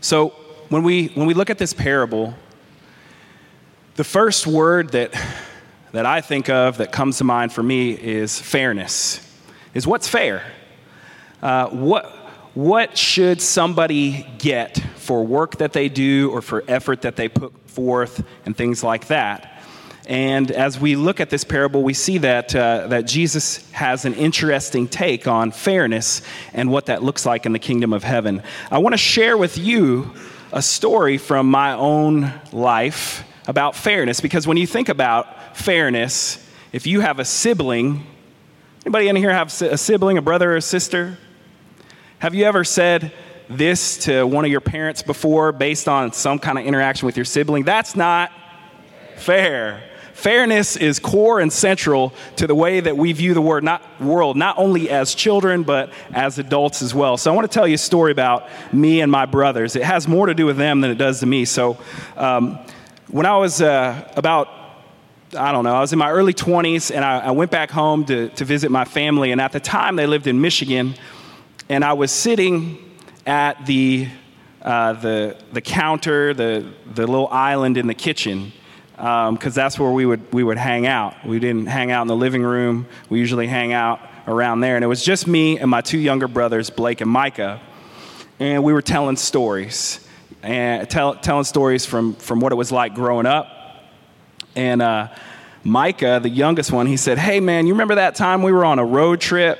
So when we when we look at this parable, the first word that that I think of that comes to mind for me is fairness. Is what's fair? Uh, what what should somebody get for work that they do or for effort that they put forth and things like that? And as we look at this parable, we see that, uh, that Jesus has an interesting take on fairness and what that looks like in the kingdom of heaven. I want to share with you a story from my own life about fairness because when you think about fairness, if you have a sibling, anybody in here have a sibling, a brother or a sister? Have you ever said this to one of your parents before based on some kind of interaction with your sibling? That's not fair. Fairness is core and central to the way that we view the word, not, world, not only as children, but as adults as well. So I want to tell you a story about me and my brothers. It has more to do with them than it does to me. So um, when I was uh, about I don't know, I was in my early 20s and I, I, went back home to, to visit my family. And at the time, they lived in Michigan. And I was sitting at the, uh, the, the counter, the, the little island in the kitchen because um, that's where we would, we would hang out. We didn't hang out in the living room. We usually hang out around there. And it was just me and my two younger brothers, Blake and Micah. And we were telling stories, and tell, telling stories from, from what it was like growing up. And uh, Micah, the youngest one, he said, Hey, man, you remember that time we were on a road trip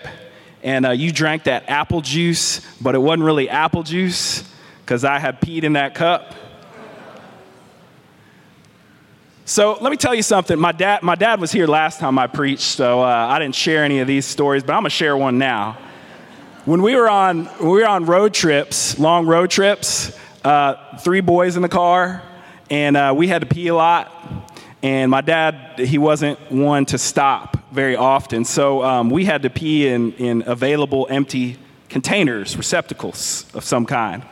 and uh, you drank that apple juice, but it wasn't really apple juice because I had peed in that cup? So let me tell you something. My dad, my dad was here last time I preached, so uh, I didn't share any of these stories, but I'm gonna share one now. When we were on, we were on road trips, long road trips, uh, three boys in the car, and uh, we had to pee a lot. And my dad, he wasn't one to stop very often, so um, we had to pee in, in available empty containers, receptacles of some kind.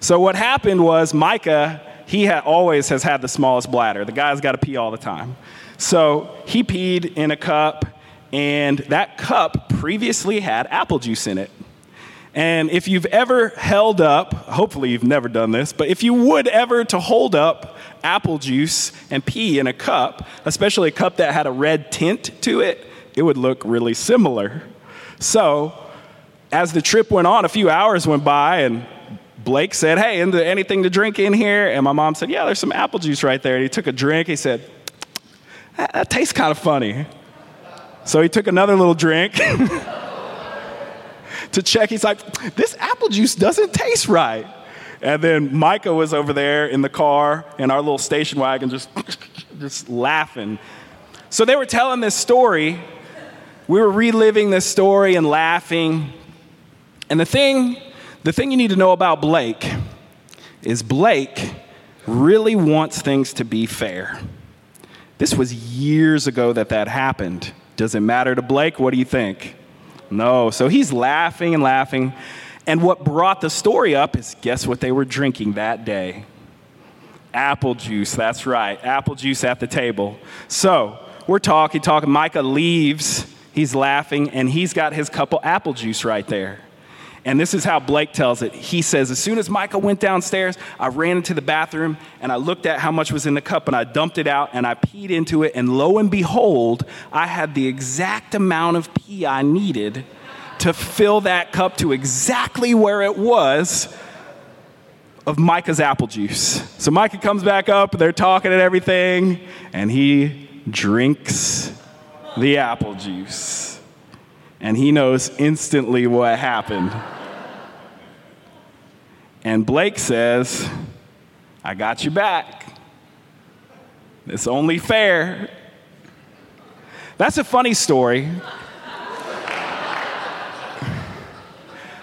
So what happened was Micah he ha- always has had the smallest bladder. The guy's got to pee all the time. So he peed in a cup, and that cup previously had apple juice in it. And if you've ever held up, hopefully you've never done this, but if you would ever to hold up apple juice and pee in a cup, especially a cup that had a red tint to it, it would look really similar. So, as the trip went on, a few hours went by, and Blake said, Hey, anything to drink in here? And my mom said, Yeah, there's some apple juice right there. And he took a drink. He said, That, that tastes kind of funny. So he took another little drink to check. He's like, This apple juice doesn't taste right. And then Micah was over there in the car in our little station wagon, just, just laughing. So they were telling this story. We were reliving this story and laughing. And the thing the thing you need to know about Blake is Blake really wants things to be fair. This was years ago that that happened. Does it matter to Blake? What do you think? No. So he's laughing and laughing. And what brought the story up is guess what they were drinking that day? Apple juice. That's right. Apple juice at the table. So we're talking, talking. Micah leaves. He's laughing, and he's got his cup of apple juice right there. And this is how Blake tells it. He says, As soon as Michael went downstairs, I ran into the bathroom and I looked at how much was in the cup and I dumped it out and I peed into it. And lo and behold, I had the exact amount of pee I needed to fill that cup to exactly where it was of Micah's apple juice. So Micah comes back up, they're talking and everything, and he drinks the apple juice and he knows instantly what happened. And Blake says, I got you back. It's only fair. That's a funny story.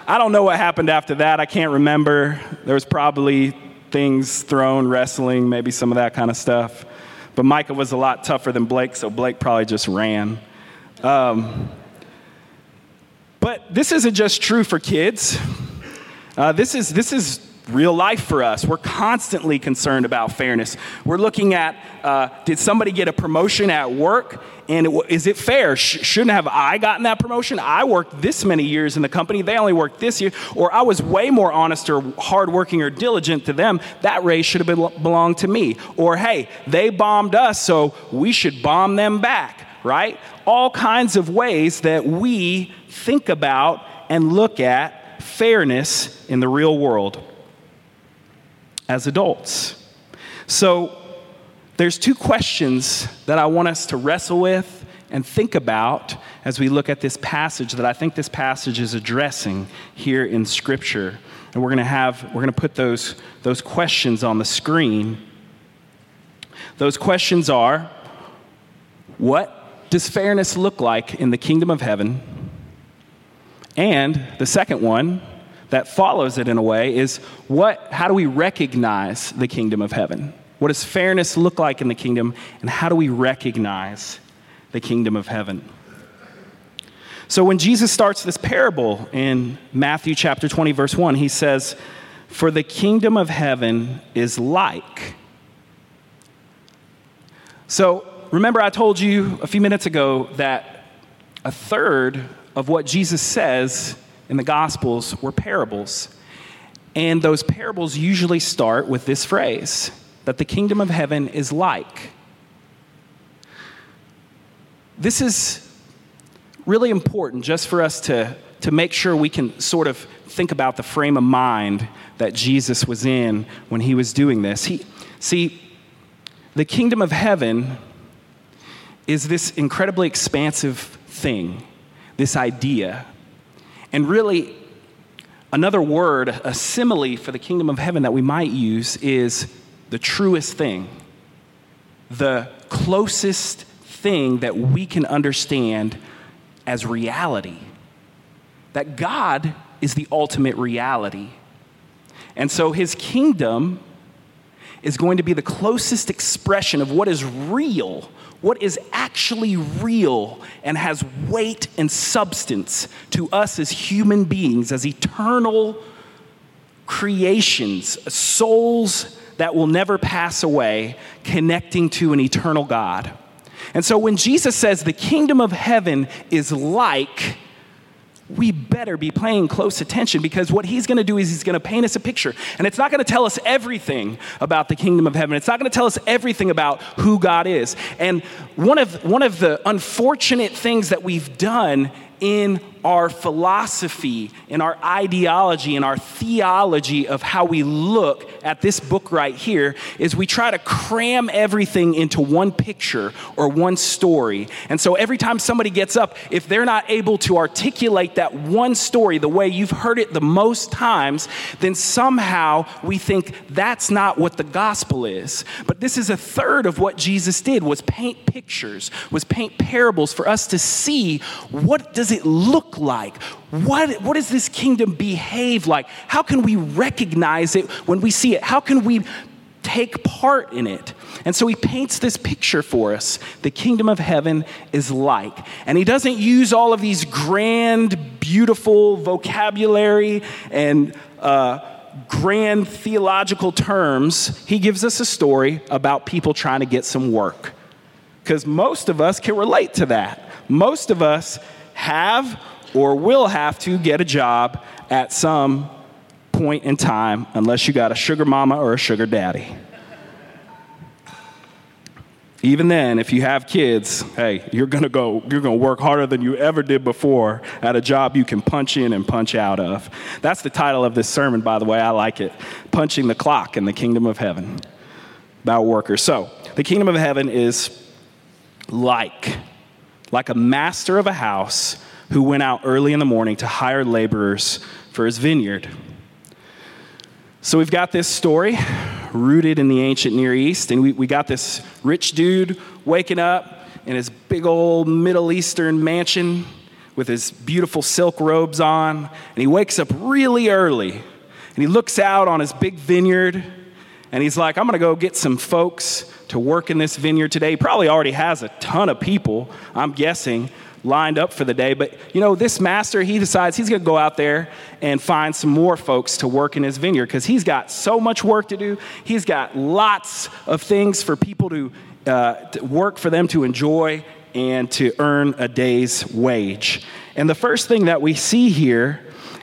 I don't know what happened after that. I can't remember. There was probably things thrown, wrestling, maybe some of that kind of stuff. But Micah was a lot tougher than Blake, so Blake probably just ran. Um, this isn't just true for kids. Uh, this, is, this is real life for us. We're constantly concerned about fairness. We're looking at uh, did somebody get a promotion at work? And it, is it fair? Sh- shouldn't have I gotten that promotion? I worked this many years in the company. They only worked this year. Or I was way more honest or hardworking or diligent to them. That raise should have been, belonged to me. Or hey, they bombed us, so we should bomb them back, right? All kinds of ways that we think about and look at fairness in the real world as adults. So, there's two questions that I want us to wrestle with and think about as we look at this passage that I think this passage is addressing here in Scripture. And we're going to have, we're going to put those, those questions on the screen. Those questions are what does fairness look like in the kingdom of heaven? And the second one, that follows it in a way is what, how do we recognize the kingdom of heaven? What does fairness look like in the kingdom, and how do we recognize the kingdom of heaven? So, when Jesus starts this parable in Matthew chapter 20, verse 1, he says, For the kingdom of heaven is like. So, remember, I told you a few minutes ago that a third of what Jesus says in the Gospels were parables. And those parables usually start with this phrase that the kingdom of heaven is like. This is really important just for us to, to make sure we can sort of think about the frame of mind that Jesus was in when he was doing this. He, see, the kingdom of heaven is this incredibly expansive thing, this idea and really, another word, a simile for the kingdom of heaven that we might use is the truest thing, the closest thing that we can understand as reality. That God is the ultimate reality. And so his kingdom is going to be the closest expression of what is real what is actually real and has weight and substance to us as human beings, as eternal creations, souls that will never pass away, connecting to an eternal God. And so when Jesus says the kingdom of heaven is like, we better be paying close attention because what he's going to do is he's going to paint us a picture. And it's not going to tell us everything about the kingdom of heaven. It's not going to tell us everything about who God is. And one of, one of the unfortunate things that we've done in our philosophy, and our ideology, and our theology of how we look at this book right here is we try to cram everything into one picture or one story. And so every time somebody gets up, if they're not able to articulate that one story the way you've heard it the most times, then somehow we think that's not what the gospel is. But this is a third of what Jesus did was paint pictures, was paint parables for us to see what does it look look like? What, what does this kingdom behave like? How can we recognize it when we see it? How can we take part in it? And so he paints this picture for us. The kingdom of heaven is like. And he doesn't use all of these grand, beautiful vocabulary and uh, grand theological terms. He gives us a story about people trying to get some work. Because most of us can relate to that. Most of us have or will have to get a job at some point in time unless you got a sugar mama or a sugar daddy. Even then, if you have kids, hey, you're gonna go, you're gonna work harder than you ever did before at a job you can punch in and punch out of. That's the title of this sermon, by the way. I like it. Punching the clock in the kingdom of heaven. About workers. So, the kingdom of heaven is like, like a master of a house who went out early in the morning to hire laborers for his vineyard. So we've got this story rooted in the ancient Near East, and we, we got this rich dude waking up in his big old Middle Eastern mansion with his beautiful silk robes on, and he wakes up really early, and he looks out on his big vineyard, and he's like, I'm gonna go get some folks to work in this vineyard today. He probably already has a ton of people, I'm guessing, lined up for the day. But you know, this master, he decides he's going to go out there and find some more folks to work in his vineyard because he's got so much work to do. He's got lots of things for people to, uh, to work for them to enjoy and to earn a day's wage. And the first thing that we see here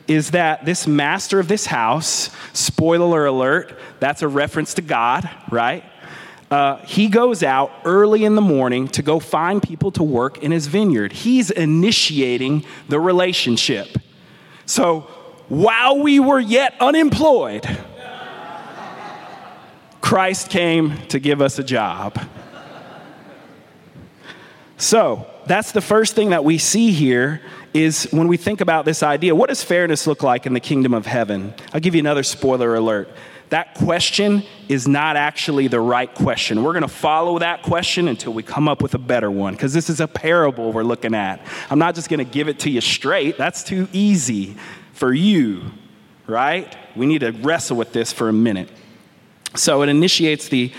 is that this master of this house, spoiler alert, that's a reference to God, right? Uh, he goes out early in the morning to go find people to work in his vineyard. He's initiating the relationship. So while we were yet unemployed, Christ came to give us a job. So that's the first thing that we see here is when we think about this idea what does fairness look like in the kingdom of heaven? I'll give you another spoiler alert. That question is not actually the right question. We're going to follow that question until we come up with a better one because this is a parable we're looking at. I'm not just going to give it to you straight, that's too easy for you, right? We need to wrestle with this for a minute. So it initiates the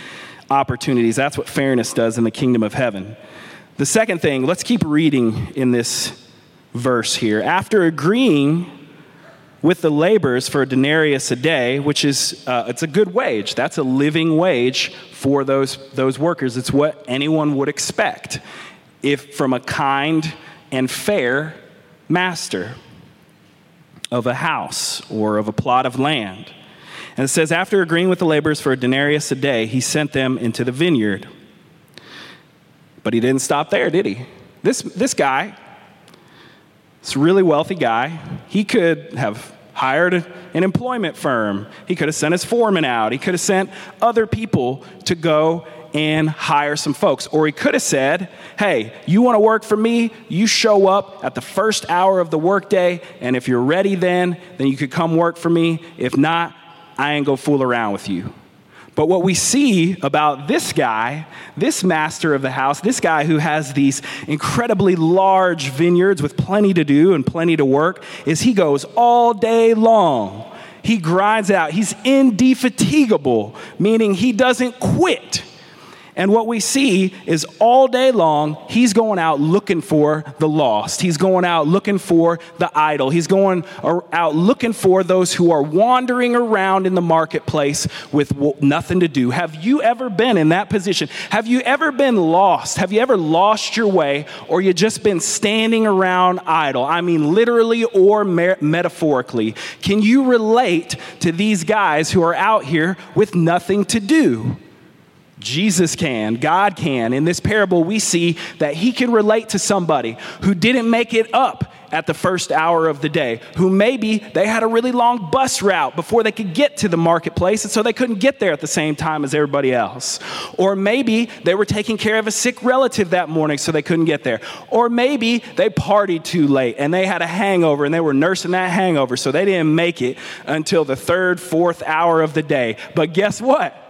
opportunities. That's what fairness does in the kingdom of heaven. The second thing, let's keep reading in this verse here. After agreeing with the laborers for a denarius a day, which is uh, it's a good wage. That's a living wage for those those workers. It's what anyone would expect if from a kind and fair master of a house or of a plot of land. And it says, after agreeing with the laborers for a denarius a day, he sent them into the vineyard. But he didn't stop there, did he? This, this guy this really wealthy guy, he could have hired an employment firm. He could have sent his foreman out. He could have sent other people to go and hire some folks. Or he could have said, hey, you want to work for me? You show up at the first hour of the workday, and if you're ready then, then you could come work for me. If not, I ain't gonna fool around with you. But what we see about this guy, this master of the house, this guy who has these incredibly large vineyards with plenty to do and plenty to work, is he goes all day long. He grinds out. He's indefatigable, meaning he doesn't quit. And what we see is all day long, he's going out looking for the lost. He's going out looking for the idle. He's going out looking for those who are wandering around in the marketplace with nothing to do. Have you ever been in that position? Have you ever been lost? Have you ever lost your way or you just been standing around idle? I mean, literally or metaphorically. Can you relate to these guys who are out here with nothing to do? Jesus can, God can. In this parable, we see that he can relate to somebody who didn't make it up at the first hour of the day, who maybe they had a really long bus route before they could get to the marketplace, and so they couldn't get there at the same time as everybody else. Or maybe they were taking care of a sick relative that morning, so they couldn't get there. Or maybe they partied too late and they had a hangover and they were nursing that hangover, so they didn't make it until the third, fourth hour of the day. But guess what?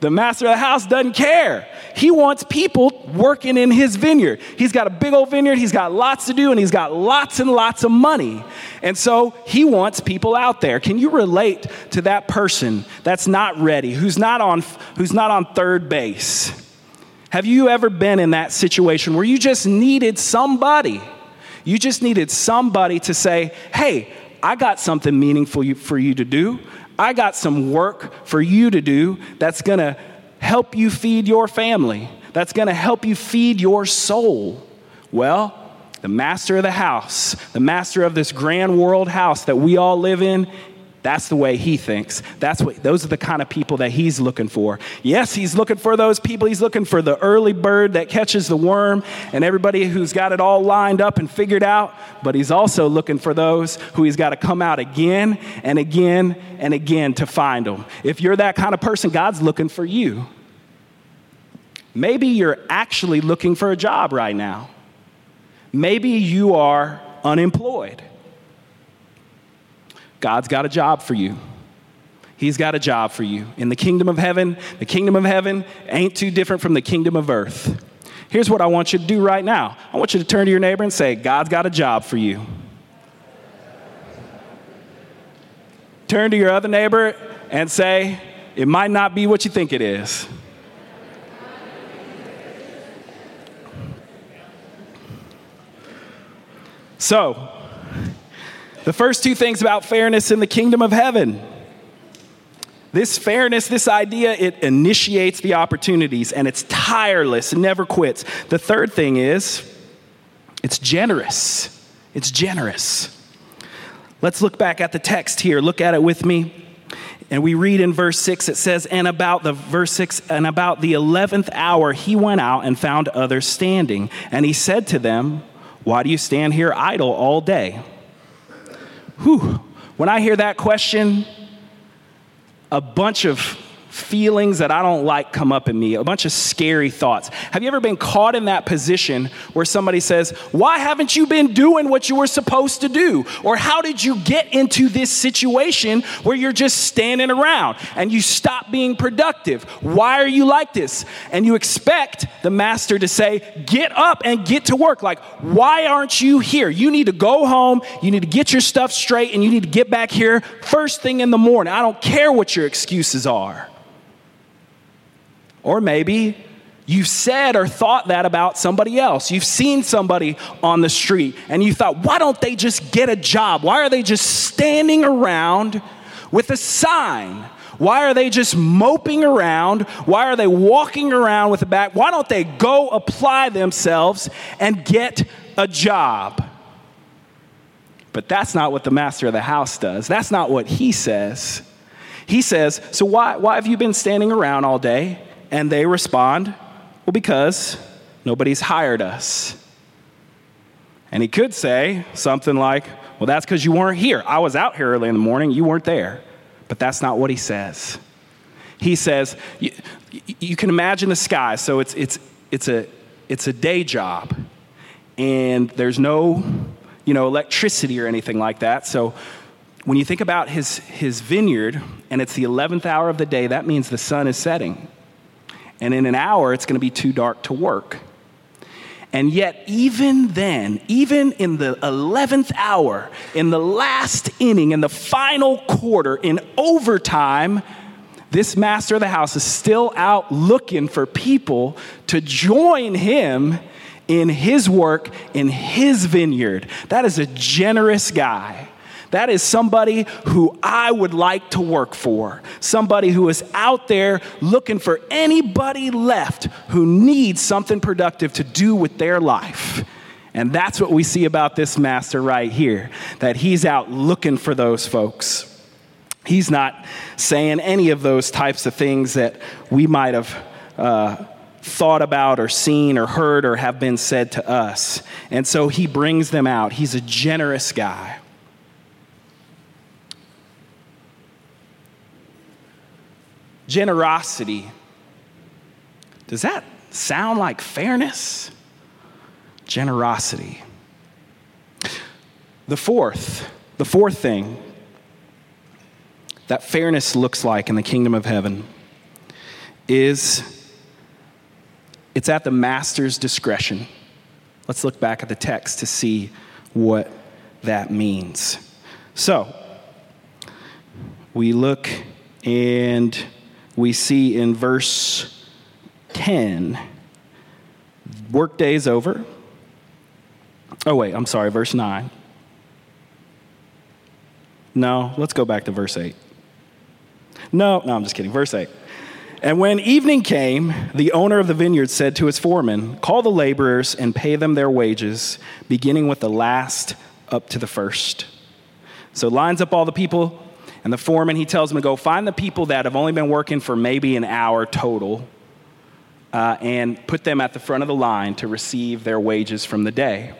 The master of the house doesn't care. He wants people working in his vineyard. He's got a big old vineyard, he's got lots to do, and he's got lots and lots of money. And so he wants people out there. Can you relate to that person that's not ready, who's not on, who's not on third base? Have you ever been in that situation where you just needed somebody? You just needed somebody to say, hey, I got something meaningful for you to do. I got some work for you to do that's going to help you feed your family, that's going to help you feed your soul. Well, the master of the house, the master of this grand world house that we all live in, that's the way he thinks. That's what those are the kind of people that he's looking for. Yes, he's looking for those people. He's looking for the early bird that catches the worm and everybody who's got it all lined up and figured out, but he's also looking for those who he's got to come out again and again and again to find them. If you're that kind of person, God's looking for you. Maybe you're actually looking for a job right now. Maybe you are unemployed. God's got a job for you. He's got a job for you. In the kingdom of heaven, the kingdom of heaven ain't too different from the kingdom of earth. Here's what I want you to do right now I want you to turn to your neighbor and say, God's got a job for you. Turn to your other neighbor and say, It might not be what you think it is. So, the first two things about fairness in the kingdom of heaven. This fairness, this idea, it initiates the opportunities and it's tireless, never quits. The third thing is it's generous. It's generous. Let's look back at the text here. Look at it with me. And we read in verse 6, it says, And about the verse 6, and about the 11th hour, he went out and found others standing. And he said to them, Why do you stand here idle all day? Whew. When I hear that question, a bunch of feelings that I don't like come up in me, a bunch of scary thoughts. Have you ever been caught in that position where somebody says, Why haven't you been doing what you were supposed to do? Or how did you get into this situation where you're just standing around and you stop being productive? Why are you like this? And you expect the master to say, Get up and get to work. Like, why aren't you here? You need to go home, you need to get your stuff straight, and you need to get back here first thing in the morning. I don't care what your excuses are. Or maybe you've said or thought that about somebody else. You've seen somebody on the street and you thought, why don't they just get a job? Why are they just standing around with a sign? Why are they just moping around? Why are they walking around with a back? Why don't they go apply themselves and get a job? But that's not what the master of the house does. That's not what he says. He says, So why, why have you been standing around all day? And they respond, Well, because nobody's hired us. And he could say something like, Well, that's because you weren't here. I was out here early in the morning, you weren't there. But that's not what he says. He says, You, you can imagine the sky. So it's, it's, it's, a, it's a day job, and there's no you know, electricity or anything like that. So when you think about his, his vineyard and it's the 11th hour of the day, that means the sun is setting. And in an hour, it's going to be too dark to work. And yet, even then, even in the 11th hour, in the last inning, in the final quarter, in overtime, this master of the house is still out looking for people to join him in his work in his vineyard. That is a generous guy. That is somebody who I would like to work for. Somebody who is out there looking for anybody left who needs something productive to do with their life. And that's what we see about this master right here that he's out looking for those folks. He's not saying any of those types of things that we might have. Uh, thought about or seen or heard or have been said to us. And so he brings them out. He's a generous guy. Generosity. Does that sound like fairness? Generosity. The fourth, the fourth thing that fairness looks like in the kingdom of heaven is it's at the master's discretion. Let's look back at the text to see what that means. So, we look and we see in verse 10 workday is over. Oh, wait, I'm sorry, verse 9. No, let's go back to verse 8. No, no, I'm just kidding. Verse 8. And when evening came, the owner of the vineyard said to his foreman, Call the laborers and pay them their wages, beginning with the last up to the first. So lines up all the people and the foreman, he tells him to go find the people that have only been working for maybe an hour total uh, and put them at the front of the line to receive their wages from the day.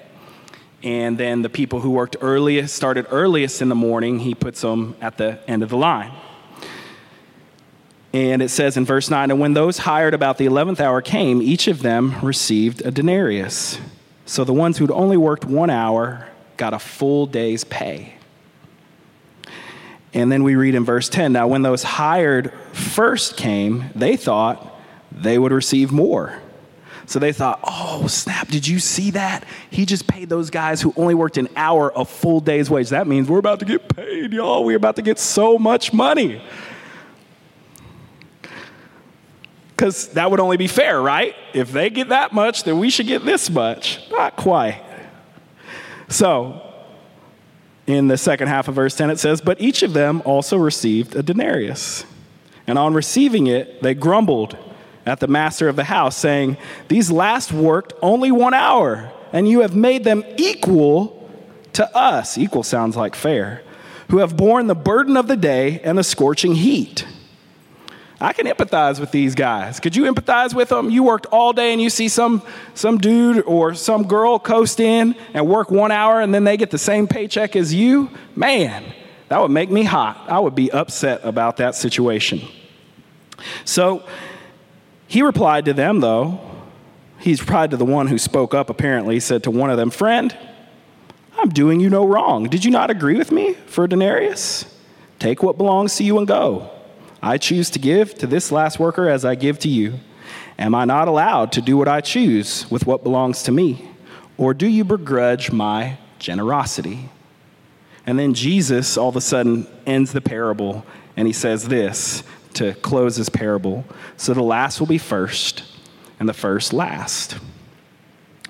And then the people who worked earliest, started earliest in the morning, he puts them at the end of the line. And it says in verse 9, and when those hired about the 11th hour came, each of them received a denarius. So the ones who'd only worked one hour got a full day's pay. And then we read in verse 10 Now, when those hired first came, they thought they would receive more. So they thought, oh, snap, did you see that? He just paid those guys who only worked an hour a full day's wage. That means we're about to get paid, y'all. We're about to get so much money. Because that would only be fair, right? If they get that much, then we should get this much. Not quite. So, in the second half of verse 10, it says, But each of them also received a denarius. And on receiving it, they grumbled at the master of the house, saying, These last worked only one hour, and you have made them equal to us. Equal sounds like fair, who have borne the burden of the day and the scorching heat. I can empathize with these guys. Could you empathize with them? You worked all day and you see some, some dude or some girl coast in and work one hour and then they get the same paycheck as you? Man, that would make me hot. I would be upset about that situation. So he replied to them, though. He's replied to the one who spoke up, apparently. He said to one of them, Friend, I'm doing you no wrong. Did you not agree with me for a denarius? Take what belongs to you and go. I choose to give to this last worker as I give to you. Am I not allowed to do what I choose with what belongs to me? Or do you begrudge my generosity? And then Jesus all of a sudden ends the parable and he says this to close his parable. So the last will be first and the first last.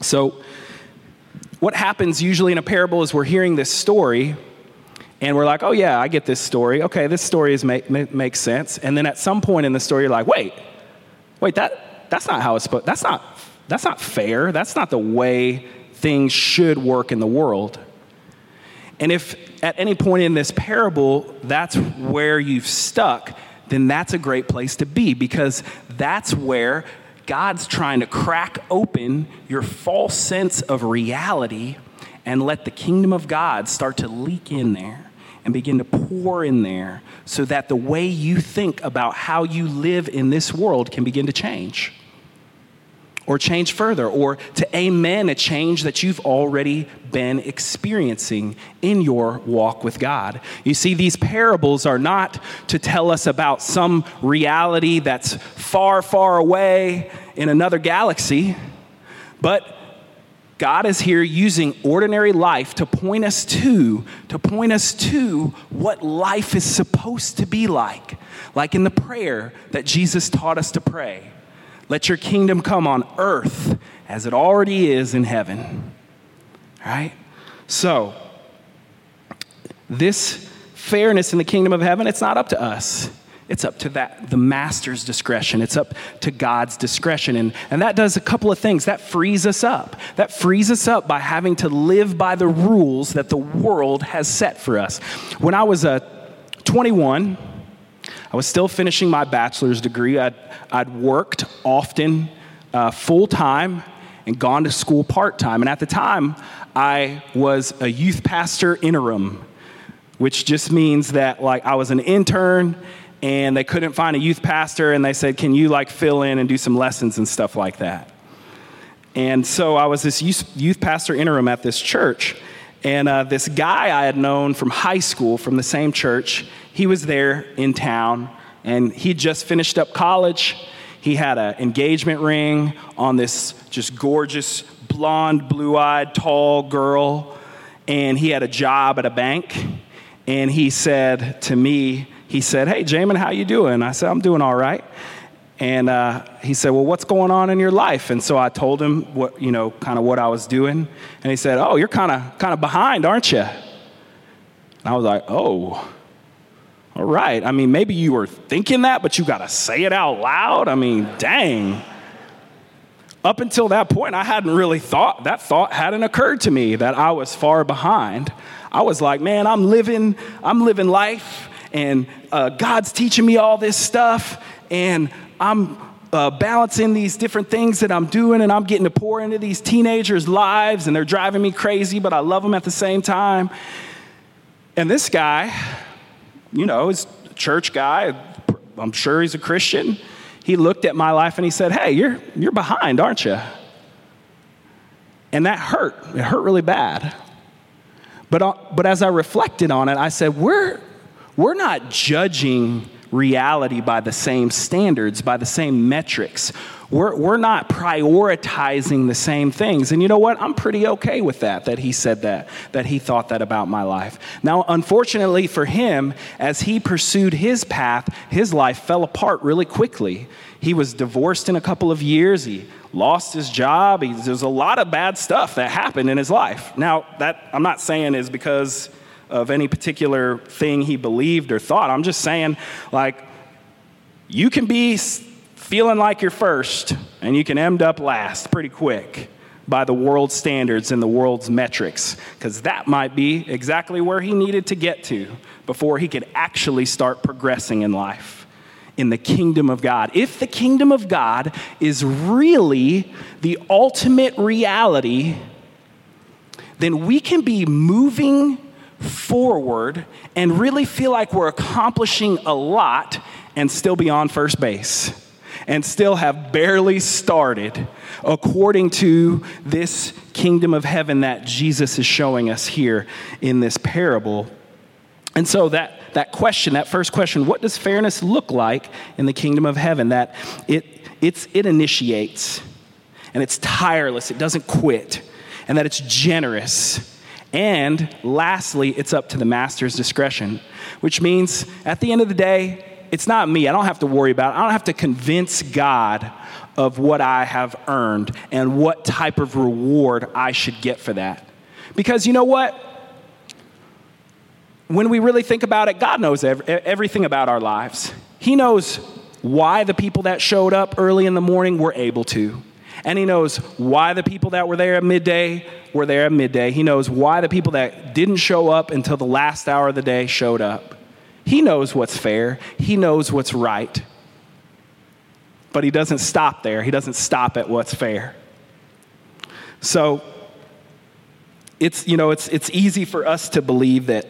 So, what happens usually in a parable is we're hearing this story and we're like, oh, yeah, I get this story. Okay, this story is make, make, makes sense. And then at some point in the story, you're like, wait, wait, that, that's not how it's supposed, that's not, that's not fair. That's not the way things should work in the world. And if at any point in this parable, that's where you've stuck, then that's a great place to be because that's where God's trying to crack open your false sense of reality and let the kingdom of God start to leak in there and begin to pour in there so that the way you think about how you live in this world can begin to change or change further or to amen a change that you've already been experiencing in your walk with God. You see, these parables are not to tell us about some reality that's far, far away in another galaxy, but God is here using ordinary life to point us to to point us to what life is supposed to be like. Like in the prayer that Jesus taught us to pray. Let your kingdom come on earth as it already is in heaven. Right? So, this fairness in the kingdom of heaven, it's not up to us. It's up to that, the master's discretion. It's up to God's discretion. And, and that does a couple of things. That frees us up. That frees us up by having to live by the rules that the world has set for us. When I was uh, 21, I was still finishing my bachelor's degree. I'd, I'd worked often uh, full time and gone to school part time. And at the time, I was a youth pastor interim, which just means that like I was an intern and they couldn't find a youth pastor and they said can you like fill in and do some lessons and stuff like that? And so i was this youth, pastor interim at this church and uh, this guy i had known from high school from the same church he was there in town and he just finished up college. He had an engagement ring on this just gorgeous blonde blue-eyed tall girl and he had a job at a bank and he said to me he said, Hey, Jamin, how you doing? I said, I'm doing all right. And uh, he said, Well, what's going on in your life? And so I told him what, you know, kind of what I was doing. And he said, Oh, you're kind of kind of behind, aren't you? And I was like, Oh, all right. I mean, maybe you were thinking that, but you got to say it out loud. I mean, dang. Up until that point, I hadn't really thought, that thought hadn't occurred to me that I was far behind. I was like, man, I'm living, I'm living life and uh, God's teaching me all this stuff, and I'm uh, balancing these different things that I'm doing, and I'm getting to pour into these teenagers' lives, and they're driving me crazy, but I love them at the same time. And this guy, you know, is a church guy. I'm sure he's a Christian. He looked at my life and he said, Hey, you're, you're behind, aren't you? And that hurt. It hurt really bad. But, uh, but as I reflected on it, I said, We're, we're not judging reality by the same standards, by the same metrics. We're, we're not prioritizing the same things. And you know what? I'm pretty okay with that, that he said that, that he thought that about my life. Now, unfortunately for him, as he pursued his path, his life fell apart really quickly. He was divorced in a couple of years. He lost his job. He, there's a lot of bad stuff that happened in his life. Now, that I'm not saying is because of any particular thing he believed or thought. I'm just saying, like, you can be feeling like you're first and you can end up last pretty quick by the world's standards and the world's metrics, because that might be exactly where he needed to get to before he could actually start progressing in life in the kingdom of God. If the kingdom of God is really the ultimate reality, then we can be moving forward and really feel like we're accomplishing a lot and still be on first base and still have barely started according to this kingdom of heaven that Jesus is showing us here in this parable. And so that, that question, that first question, what does fairness look like in the kingdom of heaven? That it, it's, it initiates and it's tireless, it doesn't quit, and that it's generous. And lastly, it's up to the master's discretion, which means at the end of the day, it's not me. I don't have to worry about it. I don't have to convince God of what I have earned and what type of reward I should get for that. Because you know what? When we really think about it, God knows everything about our lives. He knows why the people that showed up early in the morning were able to. And he knows why the people that were there at midday were there at midday. He knows why the people that didn't show up until the last hour of the day showed up. He knows what's fair, He knows what's right. But He doesn't stop there, He doesn't stop at what's fair. So, it's, you know, it's, it's easy for us to believe that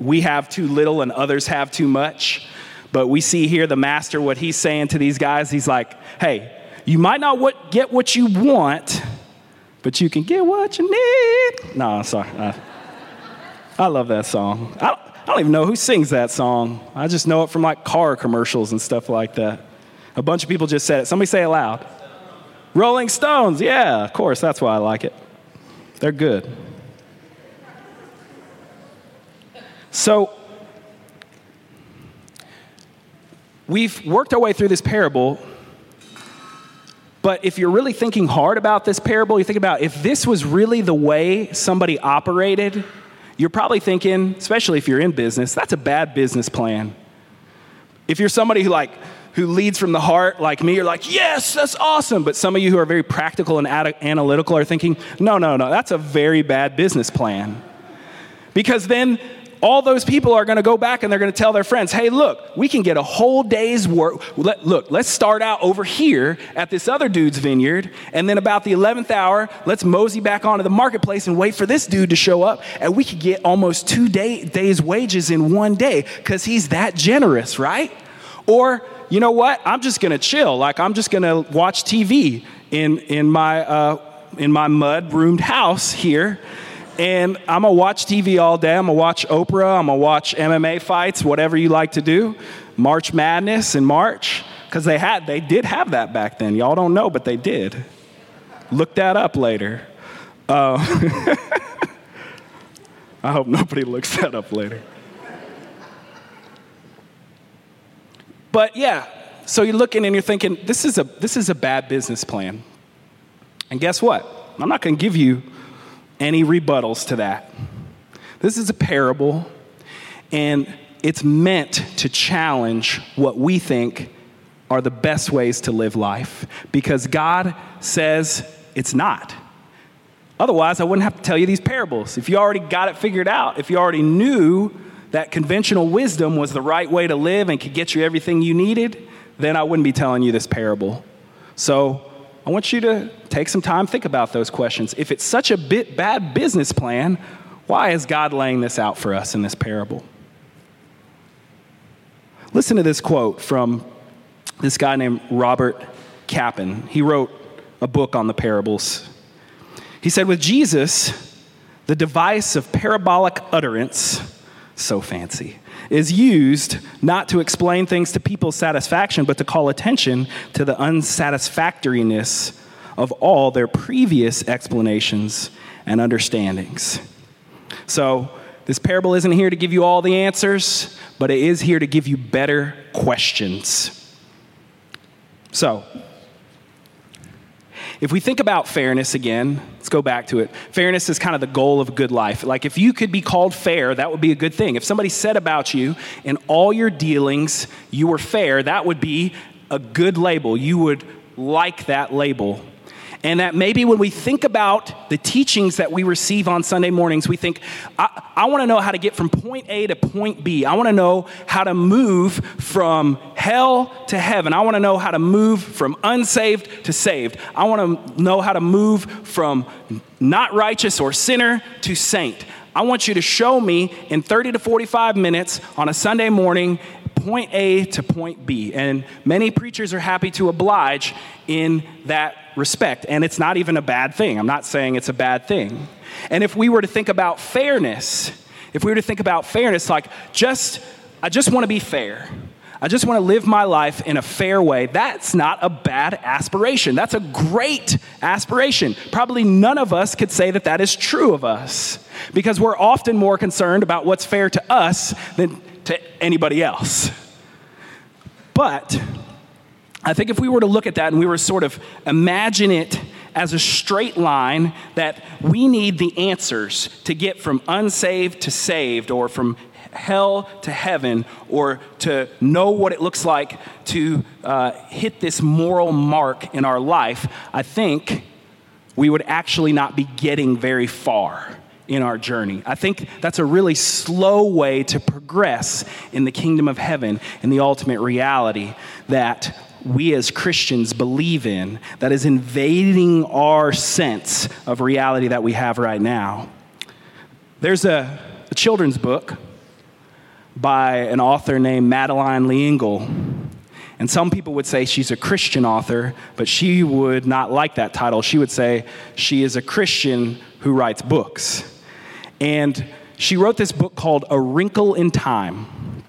we have too little and others have too much. But we see here the master, what he's saying to these guys, he's like, hey, you might not what, get what you want, but you can get what you need. No, I'm sorry. I, I love that song. I, I don't even know who sings that song. I just know it from like car commercials and stuff like that. A bunch of people just said it. Somebody say it loud. Rolling Stones. Yeah, of course. That's why I like it. They're good. So, we've worked our way through this parable, but if you're really thinking hard about this parable, you think about if this was really the way somebody operated, you're probably thinking, especially if you're in business, that's a bad business plan. If you're somebody who like who leads from the heart like me, you're like, yes, that's awesome. But some of you who are very practical and analytical are thinking, no, no, no, that's a very bad business plan. Because then all those people are going to go back and they're going to tell their friends, hey, look, we can get a whole day's work. Let, look, let's start out over here at this other dude's vineyard. And then about the 11th hour, let's mosey back onto the marketplace and wait for this dude to show up. And we could get almost two day, days' wages in one day because he's that generous, right? Or, you know what? I'm just going to chill. Like, I'm just going to watch TV in, in my, uh, in my mud roomed house here and I'm gonna watch TV all day. I'm gonna watch Oprah. I'm gonna watch MMA fights, whatever you like to do. March Madness in March, because they had, they did have that back then. Y'all don't know, but they did. Look that up later. Uh, I hope nobody looks that up later. But yeah, so you're looking and you're thinking, this is a this is a bad business plan. And guess what? I'm not gonna give you any rebuttals to that. This is a parable, and it's meant to challenge what we think are the best ways to live life because God says it's not. Otherwise, I wouldn't have to tell you these parables. If you already got it figured out, if you already knew that conventional wisdom was the right way to live and could get you everything you needed, then I wouldn't be telling you this parable. So I want you to take some time, think about those questions. If it's such a bit bad business plan, why is God laying this out for us in this parable? Listen to this quote from this guy named Robert Capon. He wrote a book on the parables. He said, With Jesus, the device of parabolic utterance, so fancy, is used not to explain things to people's satisfaction, but to call attention to the unsatisfactoriness of all their previous explanations and understandings. So, this parable isn't here to give you all the answers, but it is here to give you better questions. So, if we think about fairness again, let's go back to it. Fairness is kind of the goal of a good life. Like if you could be called fair, that would be a good thing. If somebody said about you in all your dealings you were fair, that would be a good label. You would like that label. And that maybe when we think about the teachings that we receive on Sunday mornings, we think, I, I want to know how to get from point A to point B. I want to know how to move from hell to heaven. I want to know how to move from unsaved to saved. I want to know how to move from not righteous or sinner to saint. I want you to show me in 30 to 45 minutes on a Sunday morning point A to point B. And many preachers are happy to oblige in that respect. And it's not even a bad thing. I'm not saying it's a bad thing. And if we were to think about fairness, if we were to think about fairness, like just, I just want to be fair. I just want to live my life in a fair way. That's not a bad aspiration. That's a great aspiration. Probably none of us could say that that is true of us because we're often more concerned about what's fair to us than to anybody else. But I think if we were to look at that and we were sort of imagine it as a straight line that we need the answers to get from unsaved to saved or from hell to heaven or to know what it looks like to uh, hit this moral mark in our life, I think we would actually not be getting very far in our journey. I think that's a really slow way to progress in the kingdom of heaven and the ultimate reality that we as Christians believe in that is invading our sense of reality that we have right now. There's a, a children's book by an author named Madeleine L'Engle. And some people would say she's a Christian author, but she would not like that title. She would say she is a Christian who writes books. And she wrote this book called A Wrinkle in Time.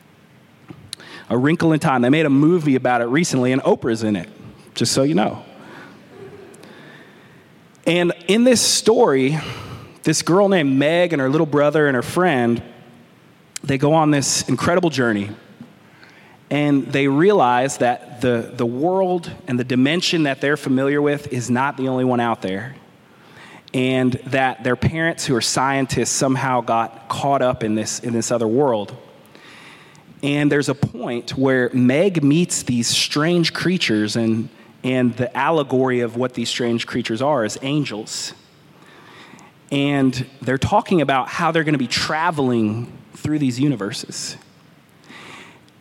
A Wrinkle in Time. They made a movie about it recently, and Oprah's in it, just so you know. And in this story, this girl named Meg and her little brother and her friend, they go on this incredible journey. And they realize that the, the world and the dimension that they're familiar with is not the only one out there and that their parents, who are scientists, somehow got caught up in this, in this other world. And there's a point where Meg meets these strange creatures, and, and the allegory of what these strange creatures are is angels. And they're talking about how they're going to be traveling through these universes.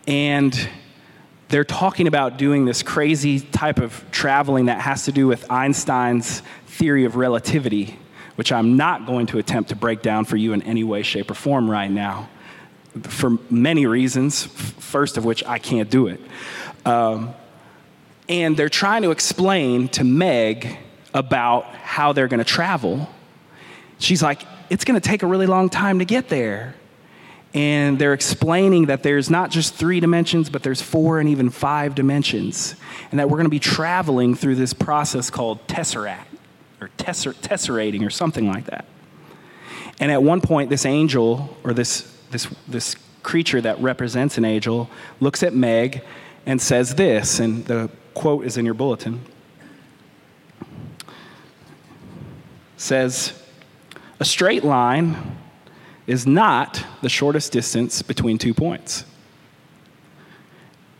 And they're talking about doing this crazy type of traveling that has to do with Einstein's theory of relativity, which I'm not going to attempt to break down for you in any way, shape, or form right now, for many reasons, first of which I can't do it. Um, and they're trying to explain to Meg about how they're going to travel. She's like, it's going to take a really long time to get there and they're explaining that there's not just three dimensions, but there's four and even five dimensions, and that we're going to be traveling through this process called tesseract or tesser- tesserating or something like that. And at one point, this angel or this, this, this creature that represents an angel looks at Meg and says this, and the quote is in your bulletin. Says, a straight line is not the shortest distance between two points.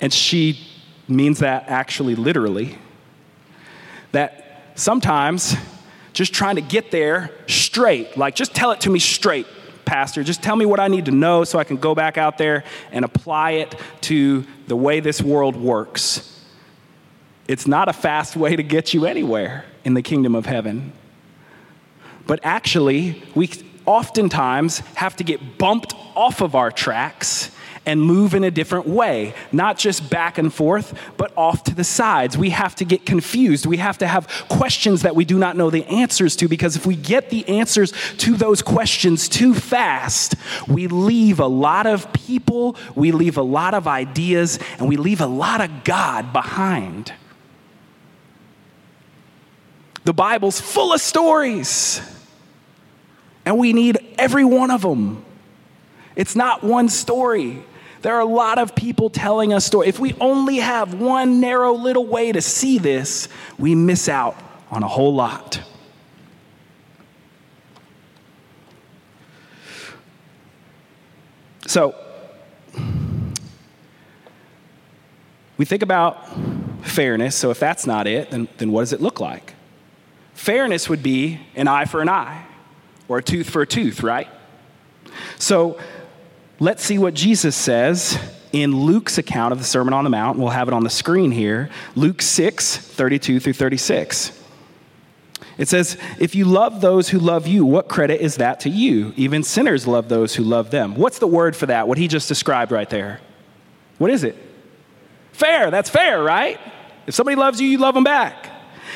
And she means that actually literally. That sometimes just trying to get there straight, like just tell it to me straight, Pastor. Just tell me what I need to know so I can go back out there and apply it to the way this world works. It's not a fast way to get you anywhere in the kingdom of heaven. But actually, we oftentimes have to get bumped off of our tracks and move in a different way, not just back and forth, but off to the sides. We have to get confused. We have to have questions that we do not know the answers to because if we get the answers to those questions too fast, we leave a lot of people, we leave a lot of ideas, and we leave a lot of God behind. The Bible's full of stories, and we need every one of them. It's not one story. There are a lot of people telling us stories. If we only have one narrow little way to see this, we miss out on a whole lot. So, we think about fairness. So, if that's not it, then, then what does it look like? Fairness would be an eye for an eye or a tooth for a tooth, right? So let's see what Jesus says in Luke's account of the Sermon on the Mount. We'll have it on the screen here Luke 6, 32 through 36. It says, If you love those who love you, what credit is that to you? Even sinners love those who love them. What's the word for that? What he just described right there? What is it? Fair. That's fair, right? If somebody loves you, you love them back.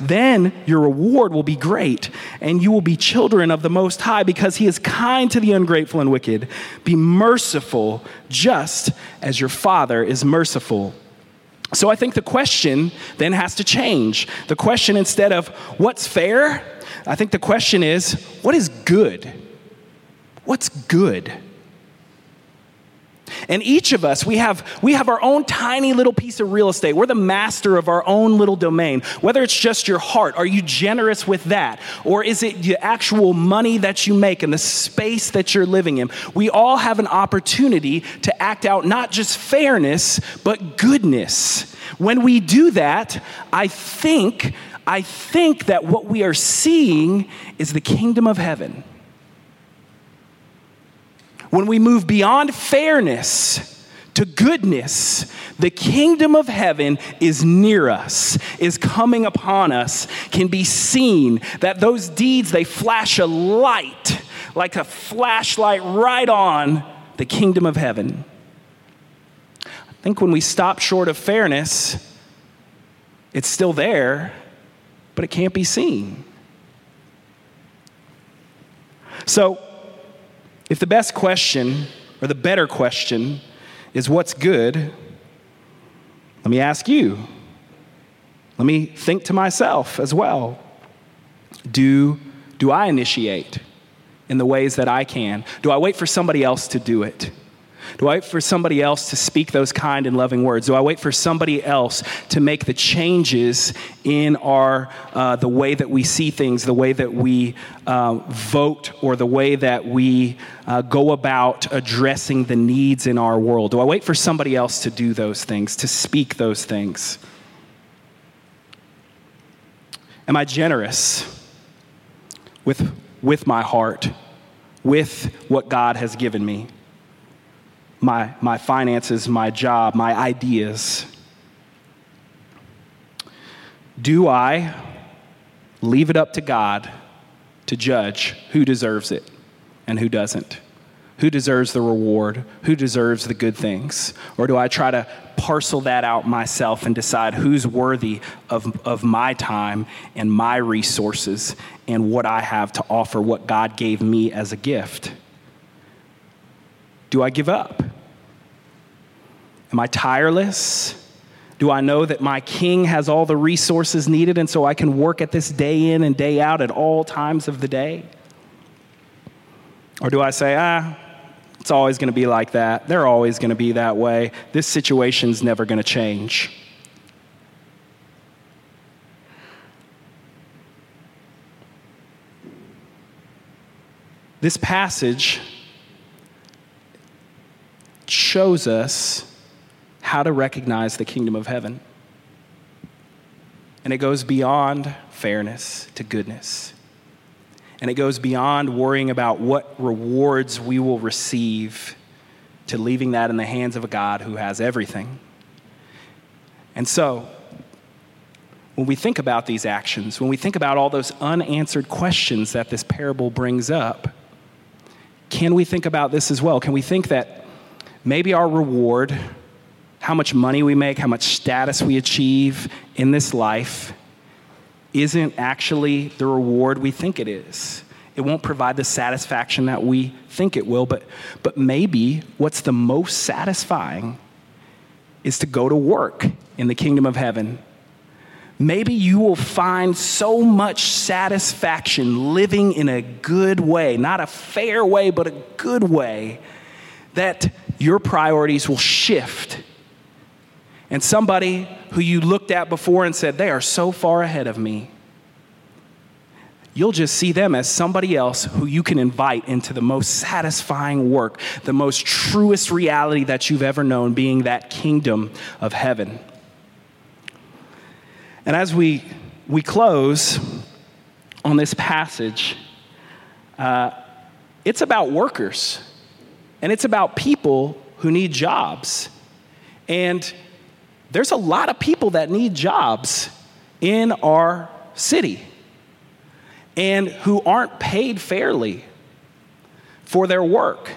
Then your reward will be great, and you will be children of the Most High because He is kind to the ungrateful and wicked. Be merciful, just as your Father is merciful. So I think the question then has to change. The question, instead of what's fair, I think the question is what is good? What's good? And each of us, we have, we have our own tiny little piece of real estate. We're the master of our own little domain. Whether it's just your heart, are you generous with that? Or is it the actual money that you make and the space that you're living in? We all have an opportunity to act out not just fairness, but goodness. When we do that, I think, I think that what we are seeing is the kingdom of heaven when we move beyond fairness to goodness, the kingdom of heaven is near us, is coming upon us, can be seen. That those deeds, they flash a light, like a flashlight right on the kingdom of heaven. I think when we stop short of fairness, it's still there, but it can't be seen. So, if the best question, or the better question, is what's good, let me ask you. Let me think to myself as well. Do, do I initiate in the ways that I can? Do I wait for somebody else to do it? Do I wait for somebody else to speak those kind and loving words? Do I wait for somebody else to make the changes in our uh, the way that we see things, the way that we uh, vote, or the way that we uh, go about addressing the needs in our world? Do I wait for somebody else to do those things, to speak those things? Am I generous with, with my heart, with what God has given me? My, my finances, my job, my ideas? Do I leave it up to God to judge who deserves it and who doesn't? Who deserves the reward? Who deserves the good things? Or do I try to parcel that out myself and decide who's worthy of, of my time and my resources and what I have to offer, what God gave me as a gift? Do I give up? Am I tireless? Do I know that my king has all the resources needed and so I can work at this day in and day out at all times of the day? Or do I say, ah, it's always going to be like that. They're always going to be that way. This situation's never going to change. This passage shows us how to recognize the kingdom of heaven. And it goes beyond fairness to goodness. And it goes beyond worrying about what rewards we will receive to leaving that in the hands of a God who has everything. And so, when we think about these actions, when we think about all those unanswered questions that this parable brings up, can we think about this as well? Can we think that maybe our reward, how much money we make, how much status we achieve in this life, isn't actually the reward we think it is? It won't provide the satisfaction that we think it will, but, but maybe what's the most satisfying is to go to work in the kingdom of heaven. Maybe you will find so much satisfaction living in a good way, not a fair way, but a good way, that your priorities will shift. And somebody who you looked at before and said, they are so far ahead of me, you'll just see them as somebody else who you can invite into the most satisfying work, the most truest reality that you've ever known, being that kingdom of heaven. And as we, we close on this passage, uh, it's about workers and it's about people who need jobs. And there's a lot of people that need jobs in our city and who aren't paid fairly for their work.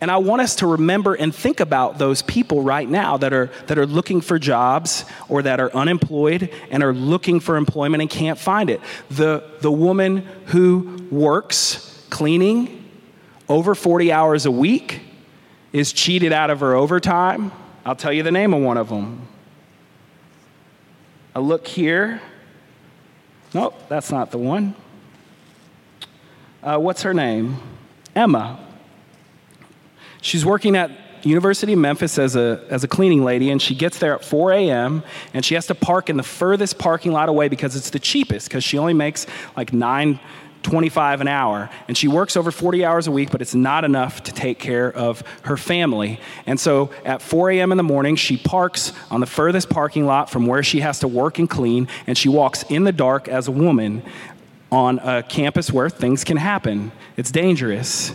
And I want us to remember and think about those people right now that are, that are looking for jobs or that are unemployed and are looking for employment and can't find it. The, the woman who works cleaning over 40 hours a week is cheated out of her overtime. I'll tell you the name of one of them. I look here. Nope, that's not the one. Uh, what's her name? Emma. She's working at University of Memphis as a, as a cleaning lady, and she gets there at 4 a.m. and she has to park in the furthest parking lot away because it's the cheapest, because she only makes like 9 25 an hour. And she works over 40 hours a week but it's not enough to take care of her family. And so at 4 a.m in the morning she parks on the furthest parking lot from where she has to work and clean and she walks in the dark as a woman on a campus where things can happen. It's dangerous.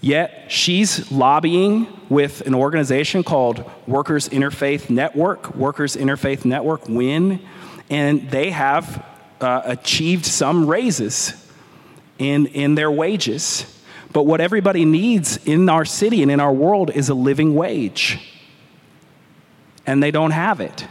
Yet she's lobbying with an organization called Workers Interfaith Network, Workers Interfaith Network, WIN, and they have uh, achieved some raises in, in their wages. But what everybody needs in our city and in our world is a living wage. And they don't have it.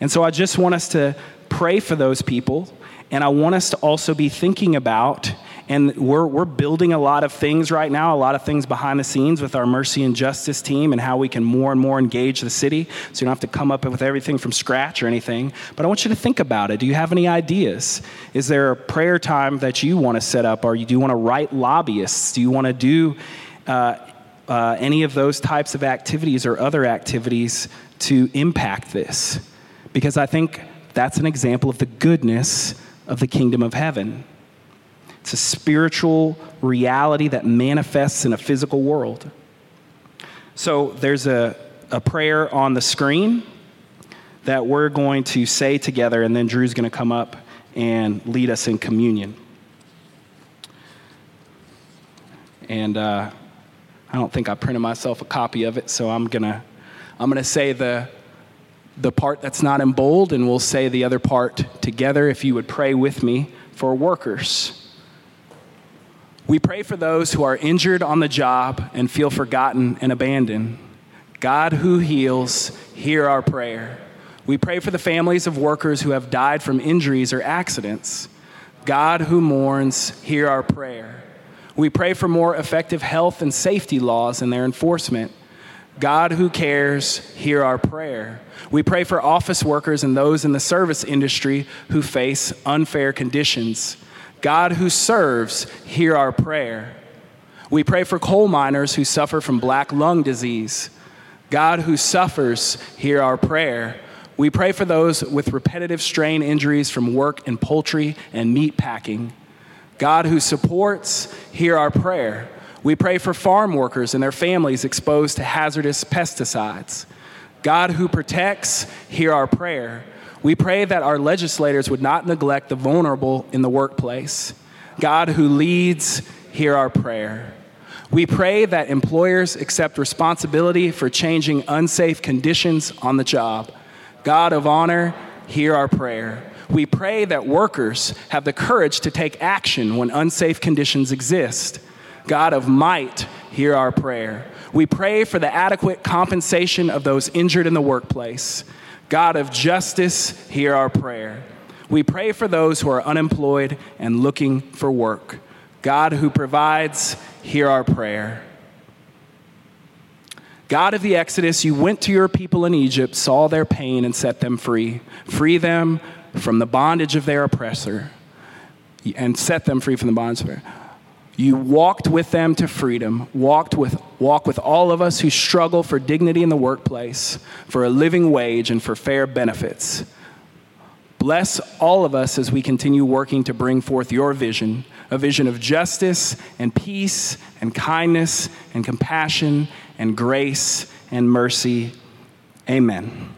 And so I just want us to pray for those people. And I want us to also be thinking about and we're, we're building a lot of things right now, a lot of things behind the scenes with our mercy and justice team and how we can more and more engage the city. So you don't have to come up with everything from scratch or anything. But I want you to think about it. Do you have any ideas? Is there a prayer time that you want to set up? Or do you want to write lobbyists? Do you want to do uh, uh, any of those types of activities or other activities to impact this? Because I think that's an example of the goodness of the kingdom of heaven. It's a spiritual reality that manifests in a physical world. So there's a, a prayer on the screen that we're going to say together, and then Drew's going to come up and lead us in communion. And uh, I don't think I printed myself a copy of it, so I'm going to I'm going to say the, the part that's not in bold, and we'll say the other part together if you would pray with me for workers. We pray for those who are injured on the job and feel forgotten and abandoned. God who heals, hear our prayer. We pray for the families of workers who have died from injuries or accidents. God who mourns, hear our prayer. We pray for more effective health and safety laws and their enforcement. God who cares, hear our prayer. We pray for office workers and those in the service industry who face unfair conditions. God who serves, hear our prayer. We pray for coal miners who suffer from black lung disease. God who suffers, hear our prayer. We pray for those with repetitive strain injuries from work in poultry and meat packing. God who supports, hear our prayer. We pray for farm workers and their families exposed to hazardous pesticides. God who protects, hear our prayer. We pray that our legislators would not neglect the vulnerable in the workplace. God who leads, hear our prayer. We pray that employers accept responsibility for changing unsafe conditions on the job. God of honor, hear our prayer. We pray that workers have the courage to take action when unsafe conditions exist. God of might, hear our prayer. We pray for the adequate compensation of those injured in the workplace. God of justice, hear our prayer. We pray for those who are unemployed and looking for work. God who provides, hear our prayer. God of the Exodus, you went to your people in Egypt, saw their pain, and set them free. Free them from the bondage of their oppressor, and set them free from the bondage of their you walked with them to freedom, walked with, walk with all of us who struggle for dignity in the workplace, for a living wage, and for fair benefits. Bless all of us as we continue working to bring forth your vision a vision of justice and peace and kindness and compassion and grace and mercy. Amen.